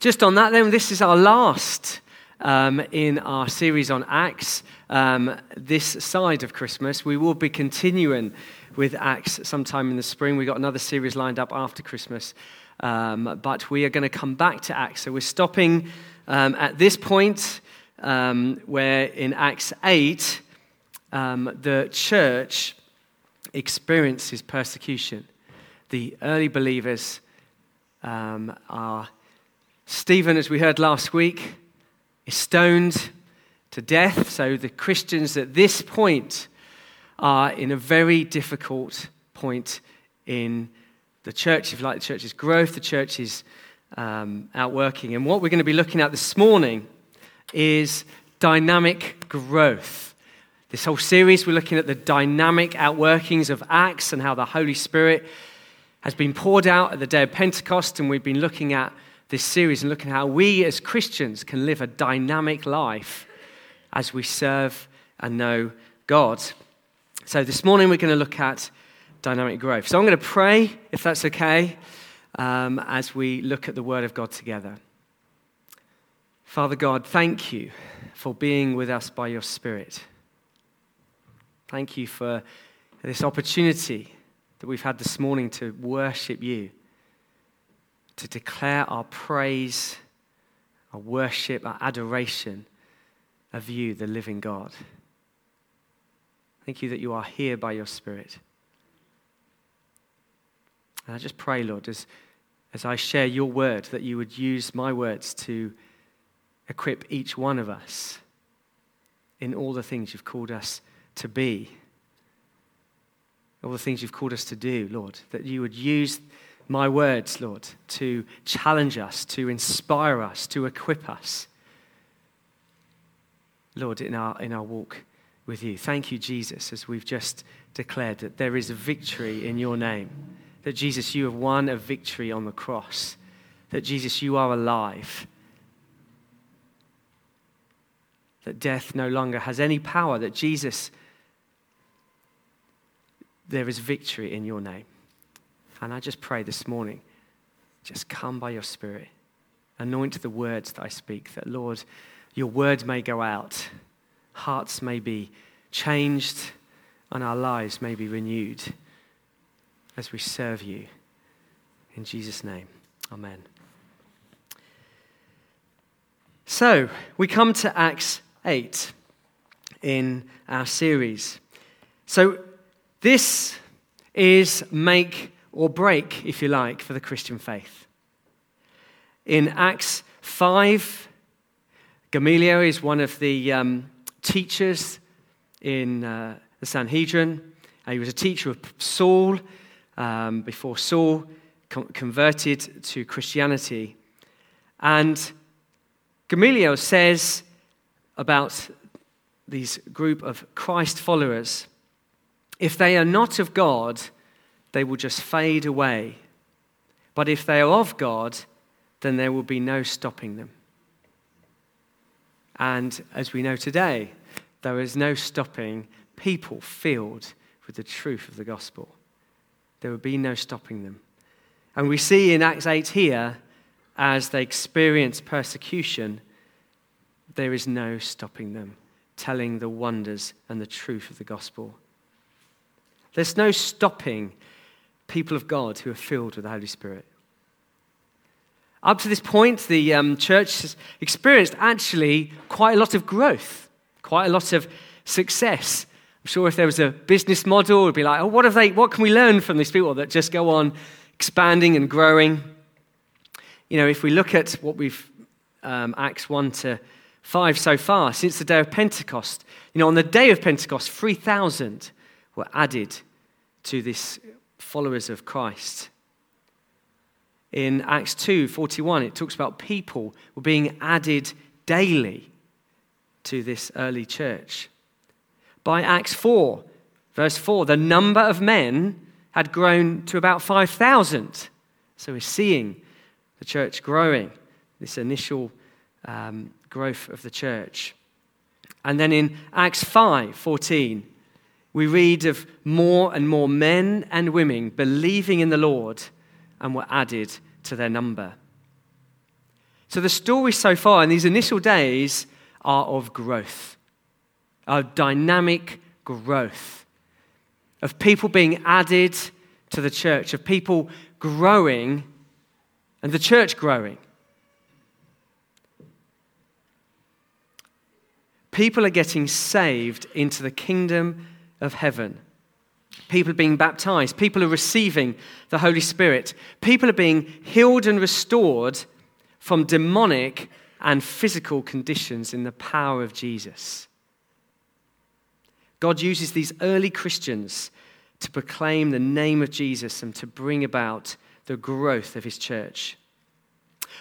just on that, then, this is our last um, in our series on Acts. Um, this side of Christmas, we will be continuing with Acts sometime in the spring. We've got another series lined up after Christmas, um, but we are going to come back to Acts. So we're stopping um, at this point um, where in Acts 8, um, the church experiences persecution. The early believers are Stephen, as we heard last week, is stoned to death. So the Christians at this point are in a very difficult point in the church, if you like, the church's growth, the church's um, outworking. And what we're going to be looking at this morning is dynamic growth. This whole series, we're looking at the dynamic outworkings of Acts and how the Holy Spirit has been poured out at the day of Pentecost. And we've been looking at this series and looking at how we as Christians can live a dynamic life as we serve and know God. So this morning we're going to look at dynamic growth. So I'm going to pray, if that's okay, um, as we look at the Word of God together. Father God, thank you for being with us by your Spirit. Thank you for this opportunity that we've had this morning to worship you to declare our praise, our worship, our adoration of you, the living God. Thank you that you are here by your Spirit. And I just pray, Lord, as, as I share your word, that you would use my words to equip each one of us in all the things you've called us to be, all the things you've called us to do, Lord, that you would use my words, Lord, to challenge us, to inspire us, to equip us. Lord, in our, in our walk with you. Thank you, Jesus, as we've just declared that there is a victory in your name. That, Jesus, you have won a victory on the cross. That, Jesus, you are alive. That death no longer has any power. That, Jesus, there is victory in your name. And I just pray this morning, just come by your Spirit. Anoint the words that I speak, that, Lord, your word may go out, hearts may be changed, and our lives may be renewed as we serve you. In Jesus' name, amen. So, we come to Acts 8 in our series. So, this is make or break, if you like, for the Christian faith. In Acts 5, Gamaliel is one of the um, teachers in uh, the Sanhedrin. Uh, he was a teacher of Saul um, before Saul converted to Christianity. And Gamaliel says about these group of Christ followers if they are not of God, they will just fade away. But if they are of God, then there will be no stopping them. And as we know today, there is no stopping people filled with the truth of the gospel. There will be no stopping them. And we see in Acts 8 here, as they experience persecution, there is no stopping them telling the wonders and the truth of the gospel. There's no stopping people of God who are filled with the Holy Spirit. Up to this point, the um, church has experienced actually quite a lot of growth, quite a lot of success. I'm sure if there was a business model, it would be like, oh, what, have they, what can we learn from these people that just go on expanding and growing? You know, if we look at what we've, um, Acts 1 to 5 so far, since the day of Pentecost, you know, on the day of Pentecost, 3,000 were added to this followers of Christ. In Acts 2 41, it talks about people were being added daily to this early church. By Acts 4, verse 4, the number of men had grown to about 5,000. So we're seeing the church growing, this initial um, growth of the church. And then in Acts 5 14, we read of more and more men and women believing in the Lord and were added to their number. So the story so far in these initial days are of growth, of dynamic growth, of people being added to the church, of people growing and the church growing. People are getting saved into the kingdom of heaven. People are being baptized. People are receiving the Holy Spirit. People are being healed and restored from demonic and physical conditions in the power of Jesus. God uses these early Christians to proclaim the name of Jesus and to bring about the growth of his church.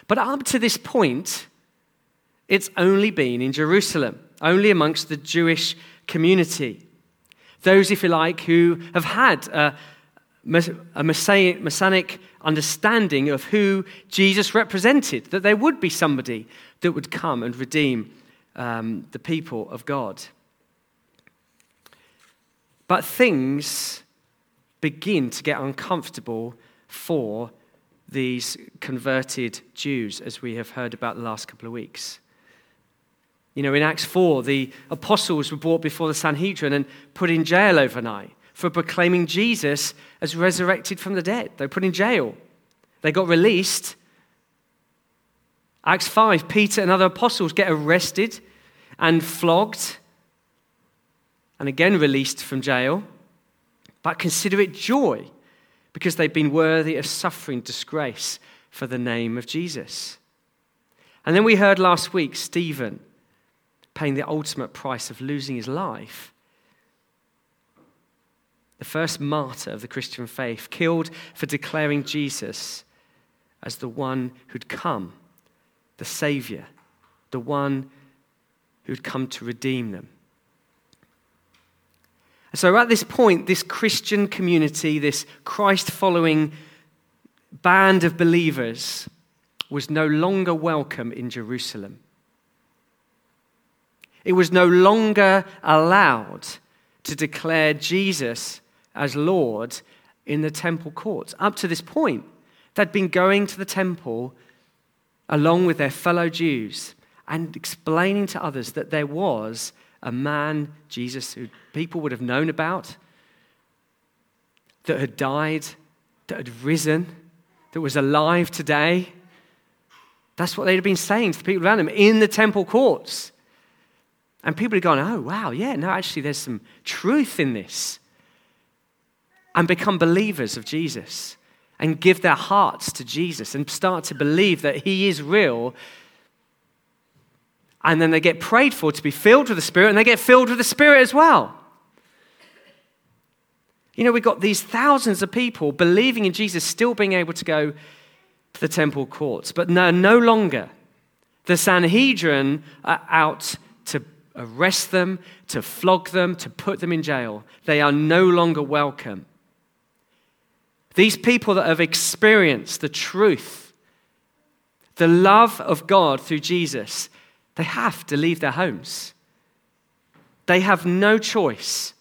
But up to this point, it's only been in Jerusalem, only amongst the Jewish community. Those, if you like, who have had a, a messianic understanding of who Jesus represented, that there would be somebody that would come and redeem um, the people of God. But things begin to get uncomfortable for these converted Jews, as we have heard about the last couple of weeks. You know, in Acts 4, the apostles were brought before the Sanhedrin and put in jail overnight for proclaiming Jesus as resurrected from the dead. They were put in jail. They got released. Acts 5, Peter and other apostles get arrested and flogged and again released from jail, but consider it joy because they've been worthy of suffering disgrace for the name of Jesus. And then we heard last week Stephen paying the ultimate price of losing his life. The first martyr of the Christian faith, killed for declaring Jesus as the one who'd come, the Savior, the one who'd come to redeem them. So at this point, this Christian community, this Christ following band of believers, was no longer welcome in Jerusalem. It was no longer allowed to declare Jesus as Lord in the temple courts. Up to this point, they'd been going to the temple along with their fellow Jews and explaining to others that there was a man, Jesus, who people would have known about, that had died, that had risen, that was alive today. That's what they'd been saying to the people around them in the temple courts. And people had gone, oh, wow, yeah, no, actually, there's some truth in this. And become believers of Jesus and give their hearts to Jesus and start to believe that He is real. And then they get prayed for to be filled with the Spirit, and they get filled with the Spirit as well. You know, we've got these thousands of people believing in Jesus, still being able to go to the temple courts, but no, no longer. The Sanhedrin are out to arrest them, to flog them, to put them in jail. They are no longer welcome. These people that have experienced the truth, the love of God through Jesus, they have to leave their homes. They have no choice.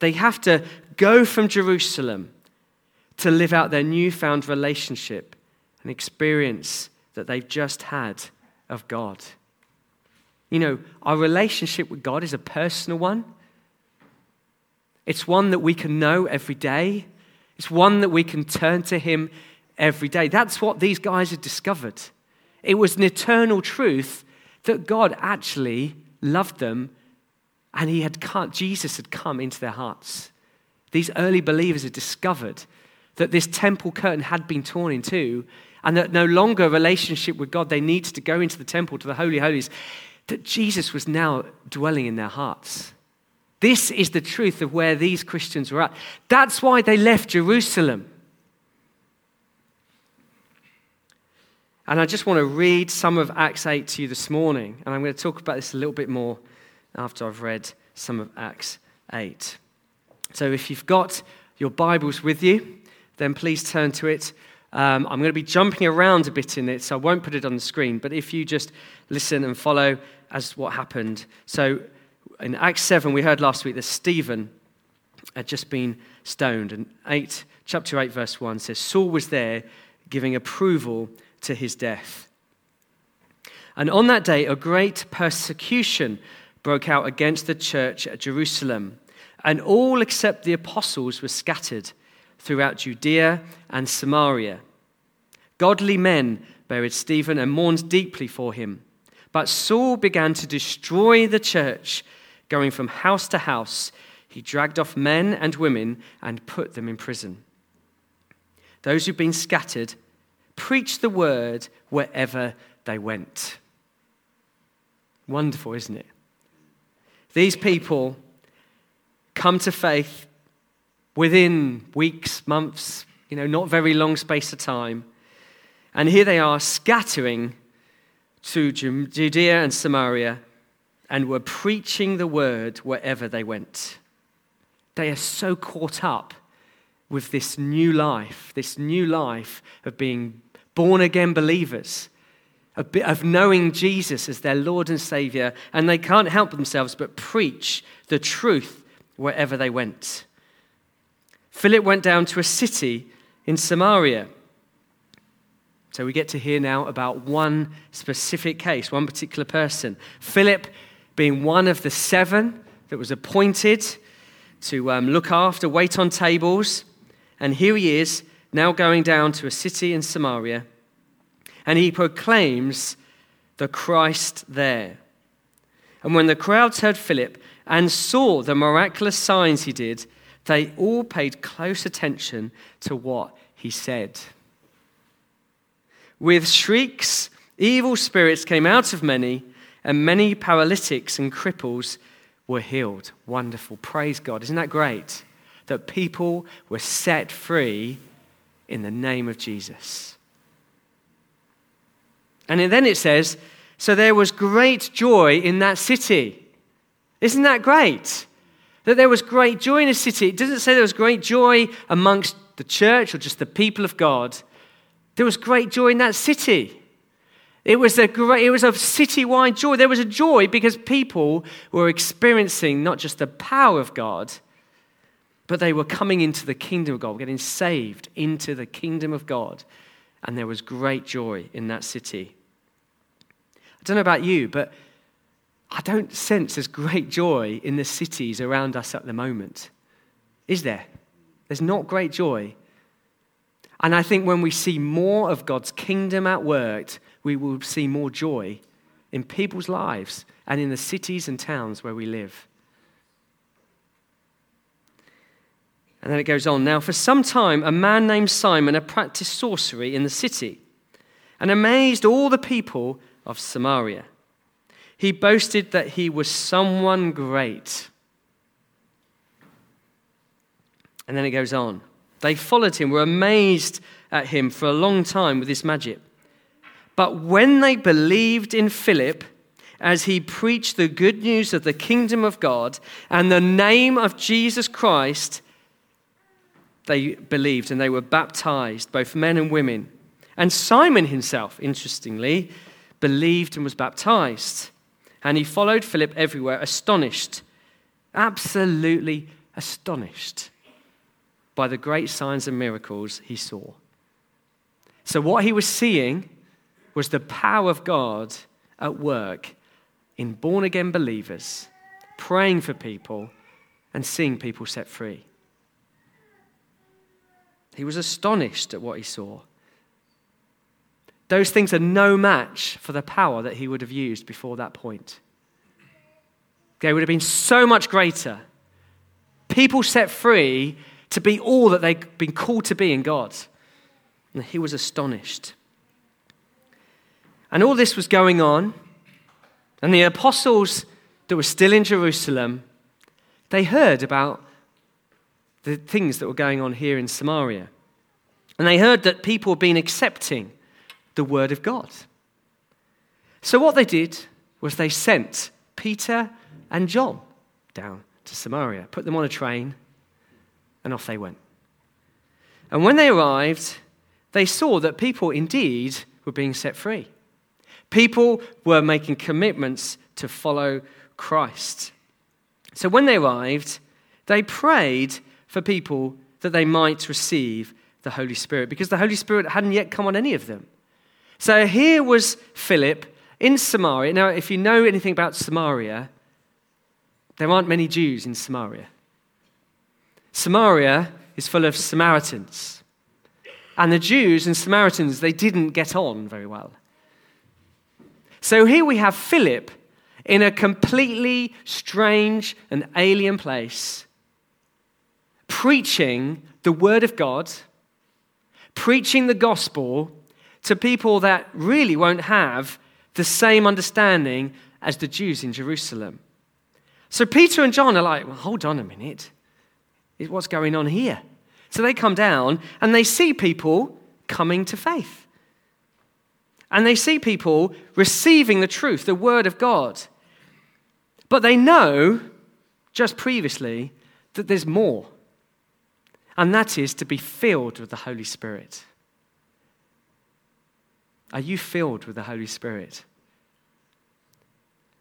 They have to go from Jerusalem to live out their newfound relationship and experience that they've just had of God. You know, our relationship with God is a personal one. It's one that we can know every day. It's one that we can turn to Him every day. That's what these guys had discovered. It was an eternal truth that God actually loved them and he had come, Jesus had come into their hearts. These early believers had discovered that this temple curtain had been torn in two and that no longer a relationship with God, they needed to go into the temple, to the Holy Holies that Jesus was now dwelling in their hearts. This is the truth of where these Christians were at. That's why they left Jerusalem. And I just want to read some of Acts 8 to you this morning. And I'm going to talk about this a little bit more after I've read some of Acts 8. So if you've got your Bibles with you, then please turn to it. Um, I'm going to be jumping around a bit in it, so I won't put it on the screen. But if you just listen and follow as what happened. So in Acts 7, we heard last week that Stephen had just been stoned. And 8, chapter 8, verse 1 says, Saul was there giving approval to his death. And on that day, a great persecution broke out against the church at Jerusalem, and all except the apostles were scattered throughout Judea and Samaria. Godly men buried Stephen and mourned deeply for him. But Saul began to destroy the church, going from house to house. He dragged off men and women and put them in prison. Those who've been scattered preached the word wherever they went. Wonderful, isn't it? These people come to faith within weeks, months, you know, not very long space of time. And here they are scattering to Judea and Samaria and were preaching the word wherever they went. They are so caught up with this new life, this new life of being born again believers, of knowing Jesus as their Lord and Savior, and they can't help themselves but preach the truth wherever they went. Philip went down to a city in Samaria. So we get to hear now about one specific case, one particular person. Philip being one of the seven that was appointed to um, look after, wait on tables. And here he is, now going down to a city in Samaria, and he proclaims the Christ there. And when the crowds heard Philip and saw the miraculous signs he did, they all paid close attention to what he said. With shrieks, evil spirits came out of many, and many paralytics and cripples were healed. Wonderful. Praise God. Isn't that great? That people were set free in the name of Jesus. And then it says, So there was great joy in that city. Isn't that great? That there was great joy in the city. It doesn't say there was great joy amongst the church or just the people of God. There was great joy in that city. It was a great, it was a citywide joy. There was a joy because people were experiencing not just the power of God, but they were coming into the kingdom of God, getting saved into the kingdom of God. And there was great joy in that city. I don't know about you, but I don't sense there's great joy in the cities around us at the moment. Is there? There's not great joy. And I think when we see more of God's kingdom at work, we will see more joy in people's lives and in the cities and towns where we live. And then it goes on. Now, for some time, a man named Simon had practiced sorcery in the city and amazed all the people of Samaria. He boasted that he was someone great. And then it goes on. They followed him, were amazed at him for a long time with his magic. But when they believed in Philip, as he preached the good news of the kingdom of God and the name of Jesus Christ, they believed and they were baptized, both men and women. And Simon himself, interestingly, believed and was baptized. And he followed Philip everywhere, astonished, absolutely astonished by the great signs and miracles he saw. So, what he was seeing was the power of God at work in born again believers, praying for people and seeing people set free. He was astonished at what he saw. Those things are no match for the power that he would have used before that point. They would have been so much greater. People set free to be all that they've been called to be in God. And he was astonished. And all this was going on. And the apostles that were still in Jerusalem, they heard about the things that were going on here in Samaria. And they heard that people had been accepting the word of God. So, what they did was they sent Peter and John down to Samaria, put them on a train, and off they went. And when they arrived, they saw that people indeed were being set free. People were making commitments to follow Christ. So when they arrived, they prayed for people that they might receive the Holy Spirit because the Holy Spirit hadn't yet come on any of them. So here was Philip in Samaria. Now, if you know anything about Samaria, there aren't many Jews in Samaria. Samaria is full of Samaritans. And the Jews and Samaritans, they didn't get on very well. So here we have Philip in a completely strange and alien place, preaching the Word of God, preaching the gospel to people that really won't have the same understanding as the Jews in Jerusalem. So Peter and John are like, well, hold on a minute. What's going on here? So they come down and they see people coming to faith. And they see people receiving the truth, the word of God. But they know just previously that there's more. And that is to be filled with the Holy Spirit. Are you filled with the Holy Spirit?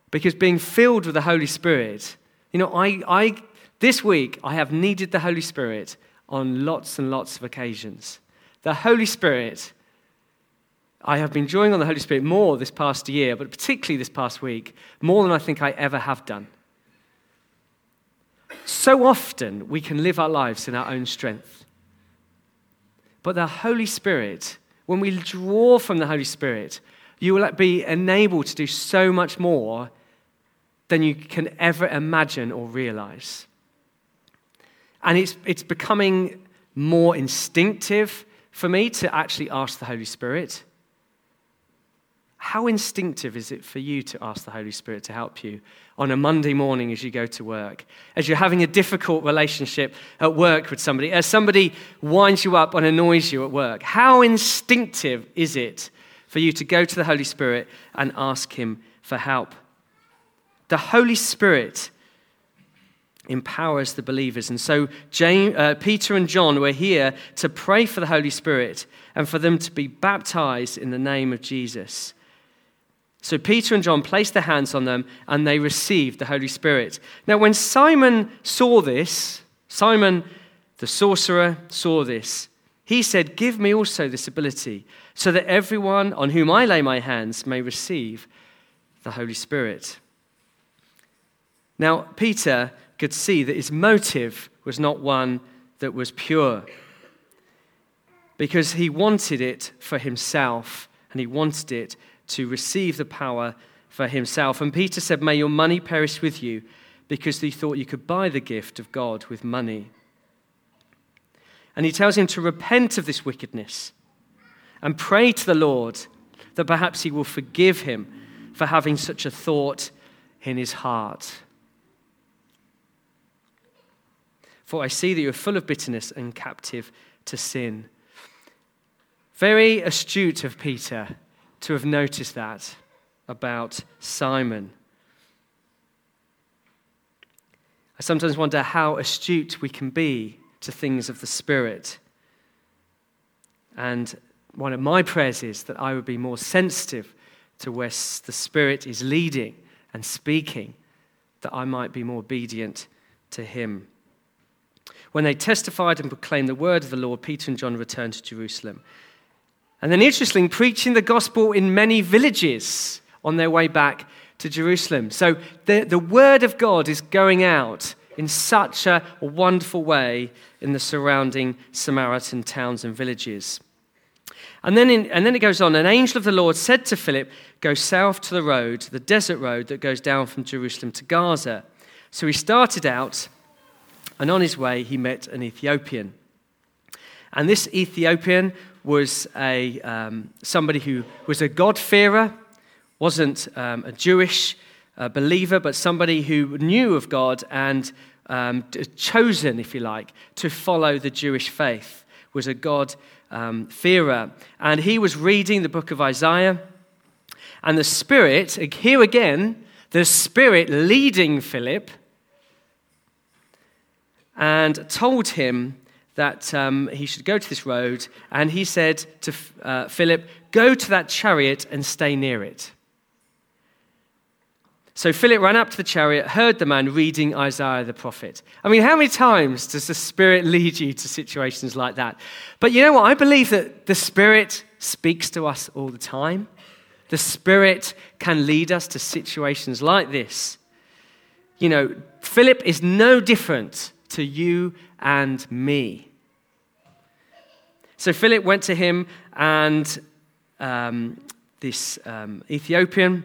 Because being filled with the Holy Spirit, you know, I, I, this week I have needed the Holy Spirit on lots and lots of occasions. The Holy Spirit, I have been drawing on the Holy Spirit more this past year, but particularly this past week, more than I think I ever have done. So often we can live our lives in our own strength. But the Holy Spirit when we draw from the Holy Spirit, you will be enabled to do so much more than you can ever imagine or realize. And it's, it's becoming more instinctive for me to actually ask the Holy Spirit how instinctive is it for you to ask the Holy Spirit to help you on a Monday morning as you go to work? As you're having a difficult relationship at work with somebody, as somebody winds you up and annoys you at work? How instinctive is it for you to go to the Holy Spirit and ask Him for help? The Holy Spirit empowers the believers. And so James, uh, Peter and John were here to pray for the Holy Spirit and for them to be baptized in the name of Jesus. So Peter and John placed their hands on them and they received the Holy Spirit. Now, when Simon saw this, Simon the sorcerer saw this, he said, Give me also this ability, so that everyone on whom I lay my hands may receive the Holy Spirit. Now, Peter could see that his motive was not one that was pure, because he wanted it for himself and he wanted it to receive the power for himself. And Peter said, May your money perish with you, because he thought you could buy the gift of God with money. And he tells him to repent of this wickedness and pray to the Lord that perhaps he will forgive him for having such a thought in his heart. For I see that you are full of bitterness and captive to sin. Very astute of Peter to have noticed that about Simon. I sometimes wonder how astute we can be to things of the Spirit. And one of my prayers is that I would be more sensitive to where the Spirit is leading and speaking, that I might be more obedient to Him. When they testified and proclaimed the word of the Lord, Peter and John returned to Jerusalem. And then, interestingly, preaching the gospel in many villages on their way back to Jerusalem. So the, the word of God is going out in such a wonderful way in the surrounding Samaritan towns and villages. And then, in, and then it goes on an angel of the Lord said to Philip, Go south to the road, the desert road that goes down from Jerusalem to Gaza. So he started out, and on his way, he met an Ethiopian. And this Ethiopian was a, um, somebody who was a God-fearer, wasn't um, a Jewish uh, believer, but somebody who knew of God and um, chosen, if you like, to follow the Jewish faith, was a God-fearer. Um, and he was reading the book of Isaiah, and the Spirit, here again, the Spirit leading Philip, and told him that um, he should go to this road, and he said to uh, Philip, Go to that chariot and stay near it. So Philip ran up to the chariot, heard the man reading Isaiah the prophet. I mean, how many times does the Spirit lead you to situations like that? But you know what? I believe that the Spirit speaks to us all the time. The Spirit can lead us to situations like this. You know, Philip is no different to you and me. So Philip went to him, and um, this um, Ethiopian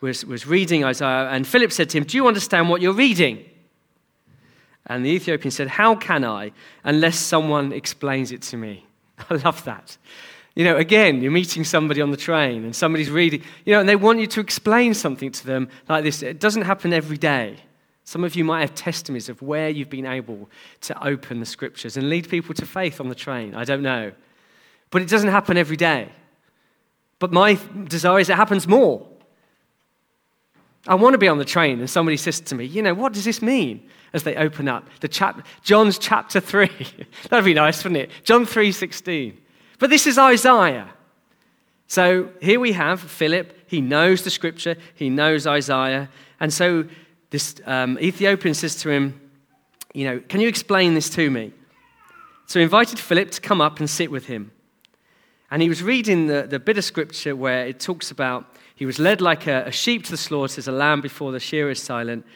was, was reading Isaiah, and Philip said to him, Do you understand what you're reading? And the Ethiopian said, How can I unless someone explains it to me? I love that. You know, again, you're meeting somebody on the train and somebody's reading, you know, and they want you to explain something to them like this. It doesn't happen every day. Some of you might have testimonies of where you've been able to open the scriptures and lead people to faith on the train. I don't know. But it doesn't happen every day. But my desire is it happens more. I want to be on the train and somebody says to me, you know, what does this mean? As they open up the chap- John's chapter 3. That'd be nice, wouldn't it? John 3:16. But this is Isaiah. So here we have Philip. He knows the scripture, he knows Isaiah. And so this um, Ethiopian says to him, You know, can you explain this to me? So he invited Philip to come up and sit with him. And he was reading the, the bit of scripture where it talks about he was led like a, a sheep to the slaughter, as a lamb before the shearer is silent.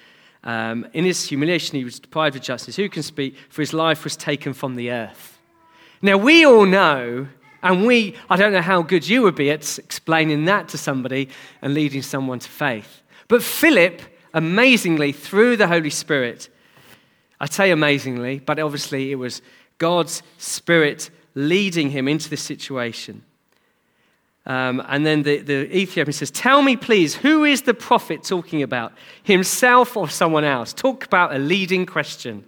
Um, in his humiliation, he was deprived of justice. Who can speak? For his life was taken from the earth. Now, we all know, and we, I don't know how good you would be at explaining that to somebody and leading someone to faith. But Philip, amazingly, through the Holy Spirit, I say amazingly, but obviously it was God's Spirit leading him into this situation. Um, and then the, the Ethiopian says, Tell me, please, who is the prophet talking about? Himself or someone else? Talk about a leading question.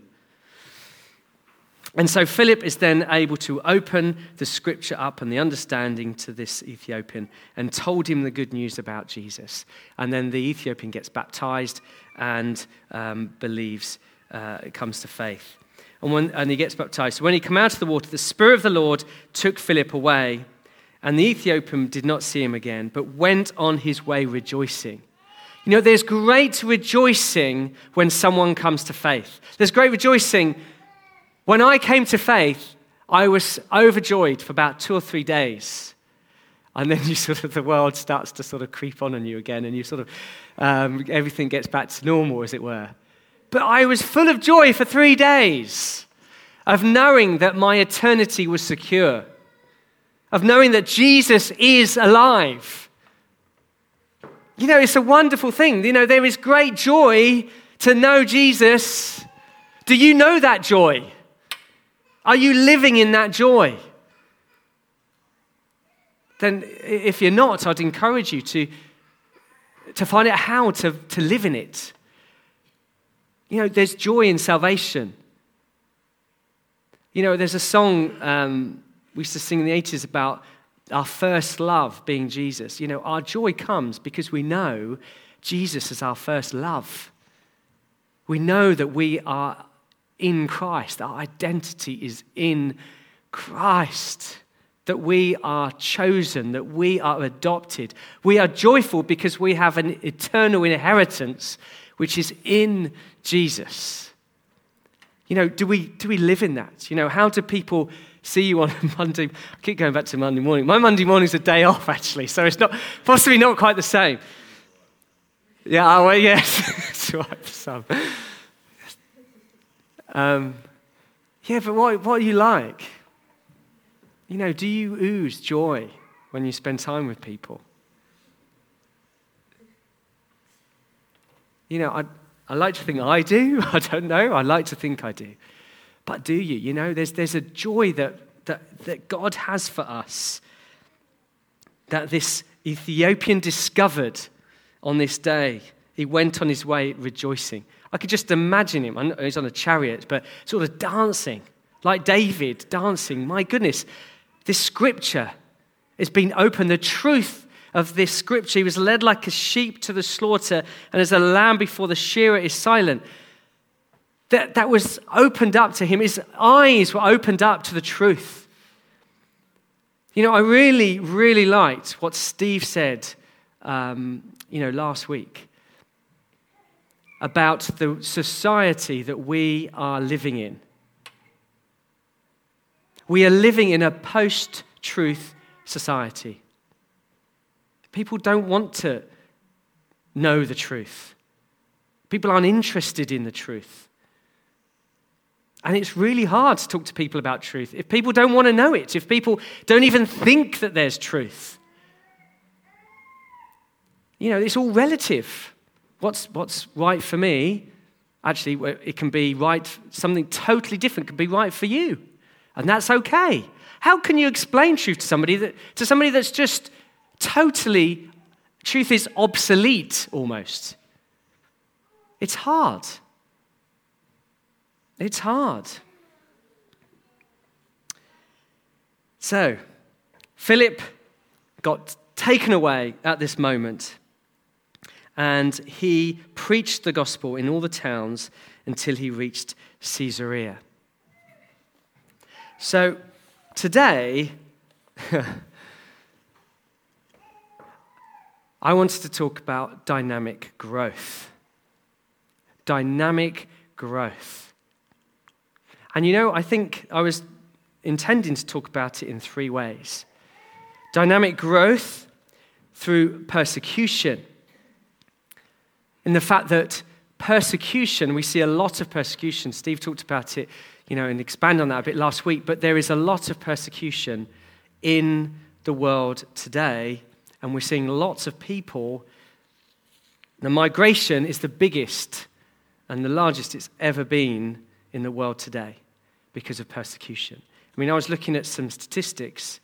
And so Philip is then able to open the scripture up and the understanding to this Ethiopian and told him the good news about Jesus. And then the Ethiopian gets baptized and um, believes, uh, comes to faith. And, when, and he gets baptized. So when he came out of the water, the Spirit of the Lord took Philip away, and the Ethiopian did not see him again, but went on his way rejoicing. You know, there's great rejoicing when someone comes to faith. There's great rejoicing when I came to faith, I was overjoyed for about two or three days. And then you sort of, the world starts to sort of creep on on you again, and you sort of, um, everything gets back to normal, as it were. But I was full of joy for three days of knowing that my eternity was secure, of knowing that Jesus is alive. You know, it's a wonderful thing. You know, there is great joy to know Jesus. Do you know that joy? Are you living in that joy? Then, if you're not, I'd encourage you to, to find out how to, to live in it. You know, there's joy in salvation. You know, there's a song um, we used to sing in the 80s about our first love being Jesus. You know, our joy comes because we know Jesus is our first love. We know that we are in Christ. Our identity is in Christ. That we are chosen, that we are adopted. We are joyful because we have an eternal inheritance which is in Jesus. You know, do we, do we live in that? You know, how do people see you on Monday? I keep going back to Monday morning. My Monday morning is a day off, actually, so it's not, possibly not quite the same. Yeah, oh, well, yes, that's right for some. Um, yeah, but what, what are you like? You know, do you ooze joy when you spend time with people? You know, I, I like to think I do. I don't know. I like to think I do. But do you? You know, there's, there's a joy that, that, that God has for us that this Ethiopian discovered on this day. He went on his way rejoicing. I could just imagine him. He's on a chariot, but sort of dancing, like David dancing. My goodness, this scripture has been opened. The truth of this scripture. He was led like a sheep to the slaughter, and as a lamb before the shearer is silent. That, that was opened up to him. His eyes were opened up to the truth. You know, I really, really liked what Steve said, um, you know, last week about the society that we are living in. We are living in a post truth society. People don't want to know the truth, people aren't interested in the truth. And it's really hard to talk to people about truth if people don't want to know it, if people don't even think that there's truth. You know, it's all relative. What's, what's right for me, actually, it can be right, something totally different can be right for you. And that's okay. How can you explain truth to somebody, that, to somebody that's just totally, truth is obsolete almost? It's hard. It's hard. So, Philip got taken away at this moment and he preached the gospel in all the towns until he reached Caesarea. So today, I wanted to talk about dynamic growth. Dynamic growth. And you know, I think I was intending to talk about it in three ways dynamic growth through persecution in the fact that persecution, we see a lot of persecution. Steve talked about it, you know, and expand on that a bit last week, but there is a lot of persecution in the world today, and we're seeing lots of people. The migration is the biggest and the largest it's ever been in the world today because of persecution. I mean, I was looking at some statistics,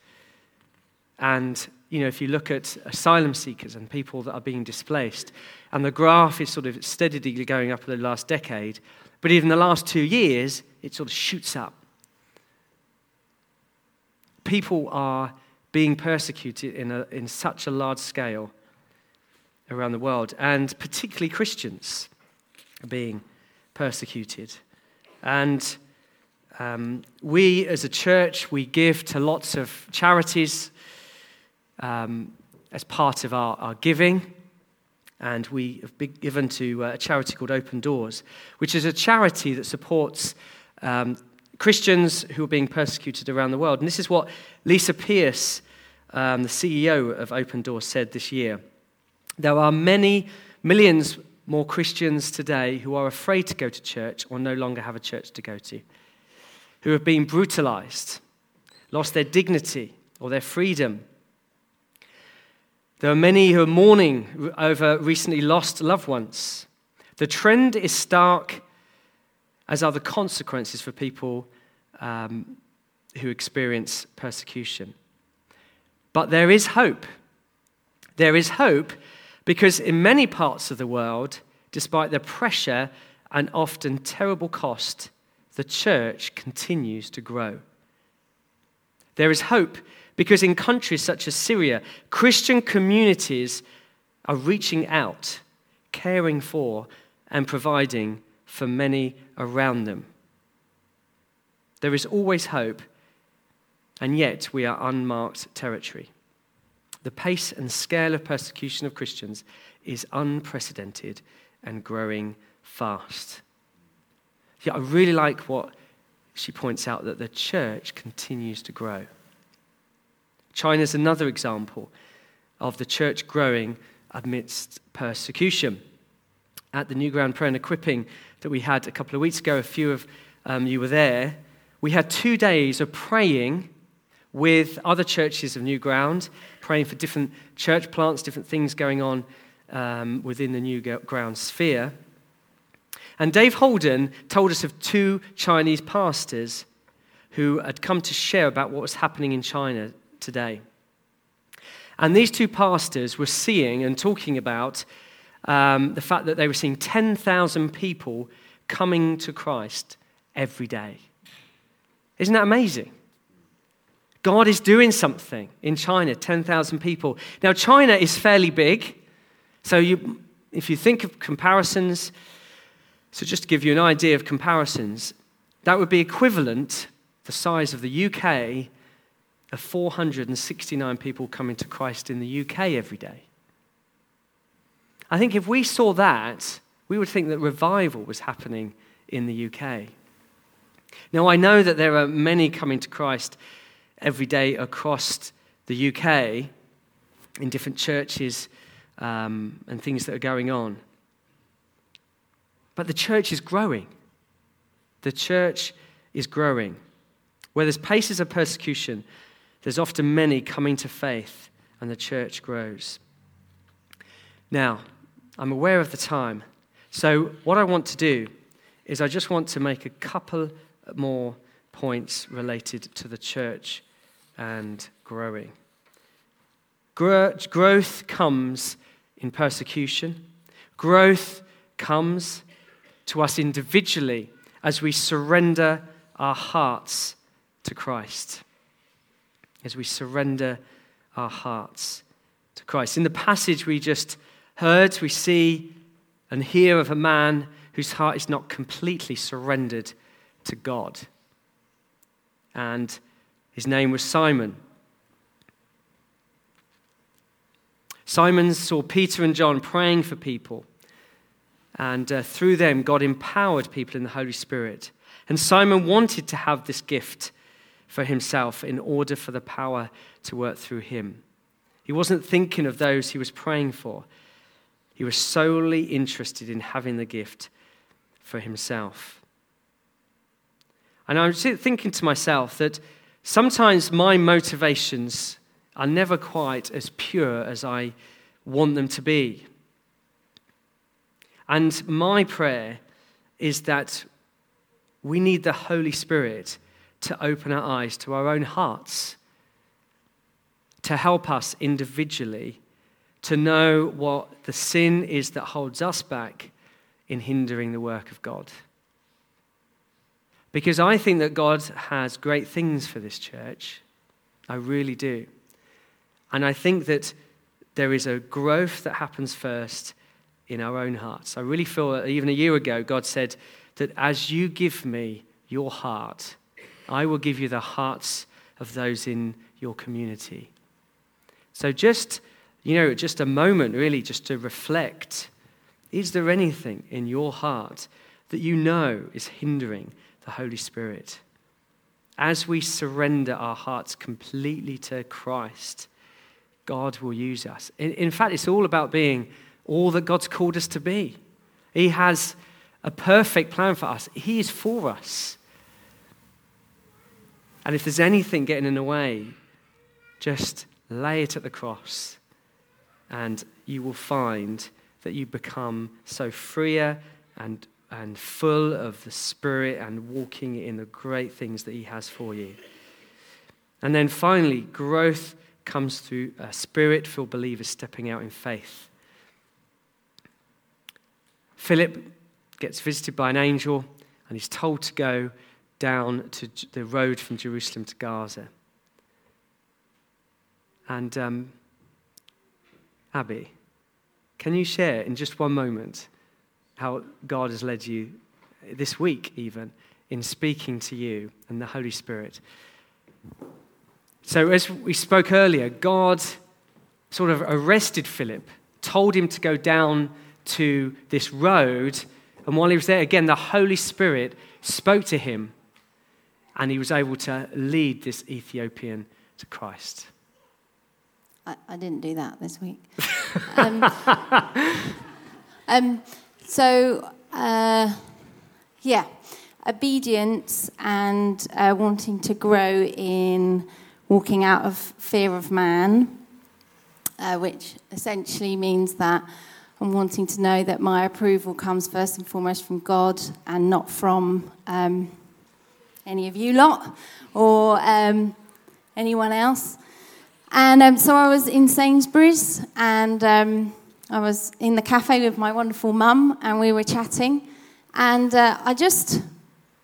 and you know, if you look at asylum seekers and people that are being displaced, and the graph is sort of steadily going up in the last decade, but even the last two years, it sort of shoots up. People are being persecuted in, a, in such a large scale around the world, and particularly Christians are being persecuted. And um, we, as a church, we give to lots of charities um, as part of our, our giving. And we have been given to uh, a charity called Open Doors, which is a charity that supports um, Christians who are being persecuted around the world. And this is what Lisa Pearce, um, the CEO of Open Doors, said this year. There are many, millions more Christians today who are afraid to go to church or no longer have a church to go to, who have been brutalized, lost their dignity or their freedom, there are many who are mourning over recently lost loved ones. The trend is stark, as are the consequences for people um, who experience persecution. But there is hope. There is hope because in many parts of the world, despite the pressure and often terrible cost, the church continues to grow. There is hope because in countries such as Syria, Christian communities are reaching out, caring for, and providing for many around them. There is always hope, and yet we are unmarked territory. The pace and scale of persecution of Christians is unprecedented and growing fast. Yeah, I really like what she points out that the church continues to grow. China is another example of the church growing amidst persecution. At the New Ground Prayer and Equipping that we had a couple of weeks ago, a few of um, you were there, we had two days of praying with other churches of New Ground, praying for different church plants, different things going on um, within the New Ground sphere. And Dave Holden told us of two Chinese pastors who had come to share about what was happening in China today. And these two pastors were seeing and talking about um, the fact that they were seeing 10,000 people coming to Christ every day. Isn't that amazing? God is doing something in China, 10,000 people. Now, China is fairly big. So, you, if you think of comparisons, so just to give you an idea of comparisons, that would be equivalent, the size of the UK, of 469 people coming to Christ in the UK every day. I think if we saw that we would think that revival was happening in the UK. Now, I know that there are many coming to Christ every day across the UK in different churches um, and things that are going on. But the church is growing. The church is growing. Where there's places of persecution, there's often many coming to faith, and the church grows. Now, I'm aware of the time. So, what I want to do is I just want to make a couple more points related to the church and growing. Growth comes in persecution, growth comes to us individually as we surrender our hearts to Christ. As we surrender our hearts to Christ. In the passage we just heard, we see and hear of a man whose heart is not completely surrendered to God. And his name was Simon. Simon saw Peter and John praying for people. And uh, through them, God empowered people in the Holy Spirit. And Simon wanted to have this gift for himself in order for the power to work through him. He wasn't thinking of those he was praying for, he was solely interested in having the gift for himself. And I'm thinking to myself that sometimes my motivations are never quite as pure as I want them to be. And my prayer is that we need the Holy Spirit to open our eyes to our own hearts, to help us individually to know what the sin is that holds us back in hindering the work of God. Because I think that God has great things for this church. I really do. And I think that there is a growth that happens first in our own hearts. I really feel that even a year ago, God said that as you give me your heart, I will give you the hearts of those in your community. So just, you know, just a moment really just to reflect. Is there anything in your heart that you know is hindering the Holy Spirit? As we surrender our hearts completely to Christ, God will use us. In, in fact, it's all about being all that God's called us to be. He has a perfect plan for us, He is for us. And if there's anything getting in the way, just lay it at the cross, and you will find that you become so freer and, and full of the Spirit and walking in the great things that He has for you. And then finally, growth comes through a spirit filled believers stepping out in faith. Philip gets visited by an angel and he's told to go down to the road from Jerusalem to Gaza. And um, Abby, can you share in just one moment how God has led you this week, even in speaking to you and the Holy Spirit? So, as we spoke earlier, God sort of arrested Philip, told him to go down to this road. And while he was there, again, the Holy Spirit spoke to him, and he was able to lead this Ethiopian to Christ. I, I didn't do that this week. um, um, so, uh, yeah, obedience and uh, wanting to grow in walking out of fear of man, uh, which essentially means that I'm wanting to know that my approval comes first and foremost from God and not from um, any of you lot or um, anyone else. And um, so I was in Sainsbury's and um, I was in the cafe with my wonderful mum and we were chatting. And uh, I just,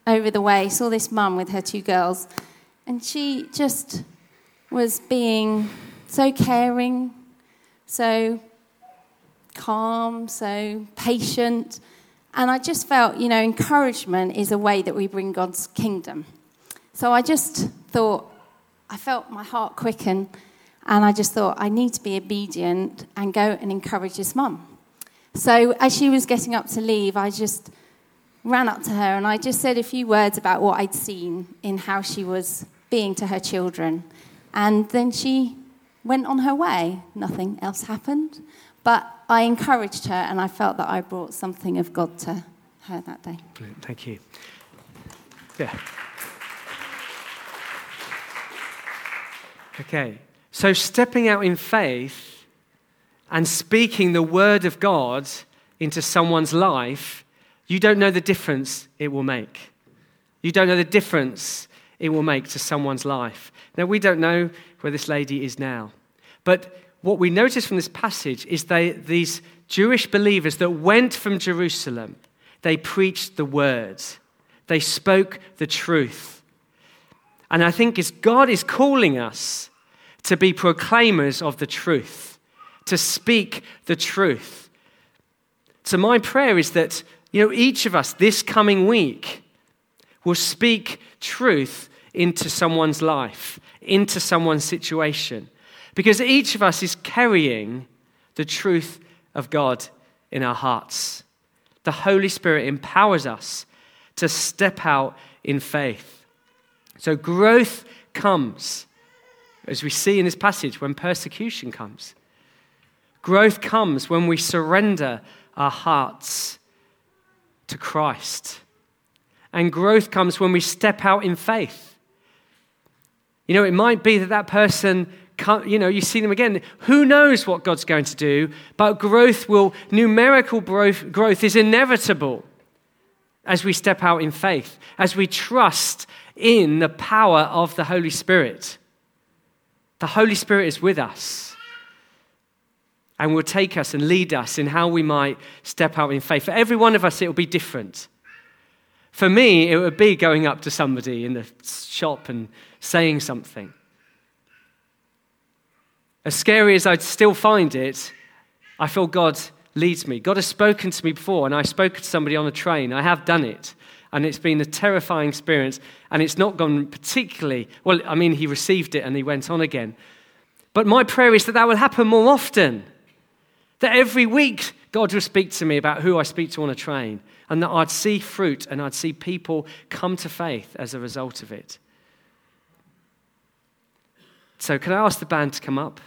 over the way, saw this mum with her two girls. And she just was being so caring, so calm, so patient. And I just felt, you know, encouragement is a way that we bring God's kingdom. So I just thought, I felt my heart quicken, and I just thought, I need to be obedient and go and encourage this mum. So as she was getting up to leave, I just ran up to her and I just said a few words about what I'd seen in how she was being to her children. And then she went on her way. Nothing else happened. But I encouraged her and I felt that I brought something of God to her that day. Brilliant. Thank you. Yeah. Okay. So stepping out in faith and speaking the word of God into someone's life, you don't know the difference it will make. You don't know the difference it will make to someone's life. Now, we don't know where this lady is now. But what we notice from this passage is they, these Jewish believers that went from Jerusalem, they preached the word, they spoke the truth. And I think as God is calling us to be proclaimers of the truth, to speak the truth. So, my prayer is that you know, each of us this coming week will speak truth into someone's life, into someone's situation. Because each of us is carrying the truth of God in our hearts. The Holy Spirit empowers us to step out in faith. So growth comes, as we see in this passage, when persecution comes. Growth comes when we surrender our hearts to Christ. And growth comes when we step out in faith. You know, it might be that that person you know, you see them again. Who knows what God's going to do? But growth will, numerical growth, growth is inevitable as we step out in faith, as we trust in the power of the Holy Spirit. The Holy Spirit is with us and will take us and lead us in how we might step out in faith. For every one of us, it will be different. For me, it would be going up to somebody in the shop and saying something. As scary as I'd still find it, I feel God leads me. God has spoken to me before, and I spoke to somebody on a train. I have done it, and it's been a terrifying experience, and it's not gone particularly well. I mean, he received it and he went on again. But my prayer is that that will happen more often. That every week God will speak to me about who I speak to on a train, and that I'd see fruit and I'd see people come to faith as a result of it. So, can I ask the band to come up?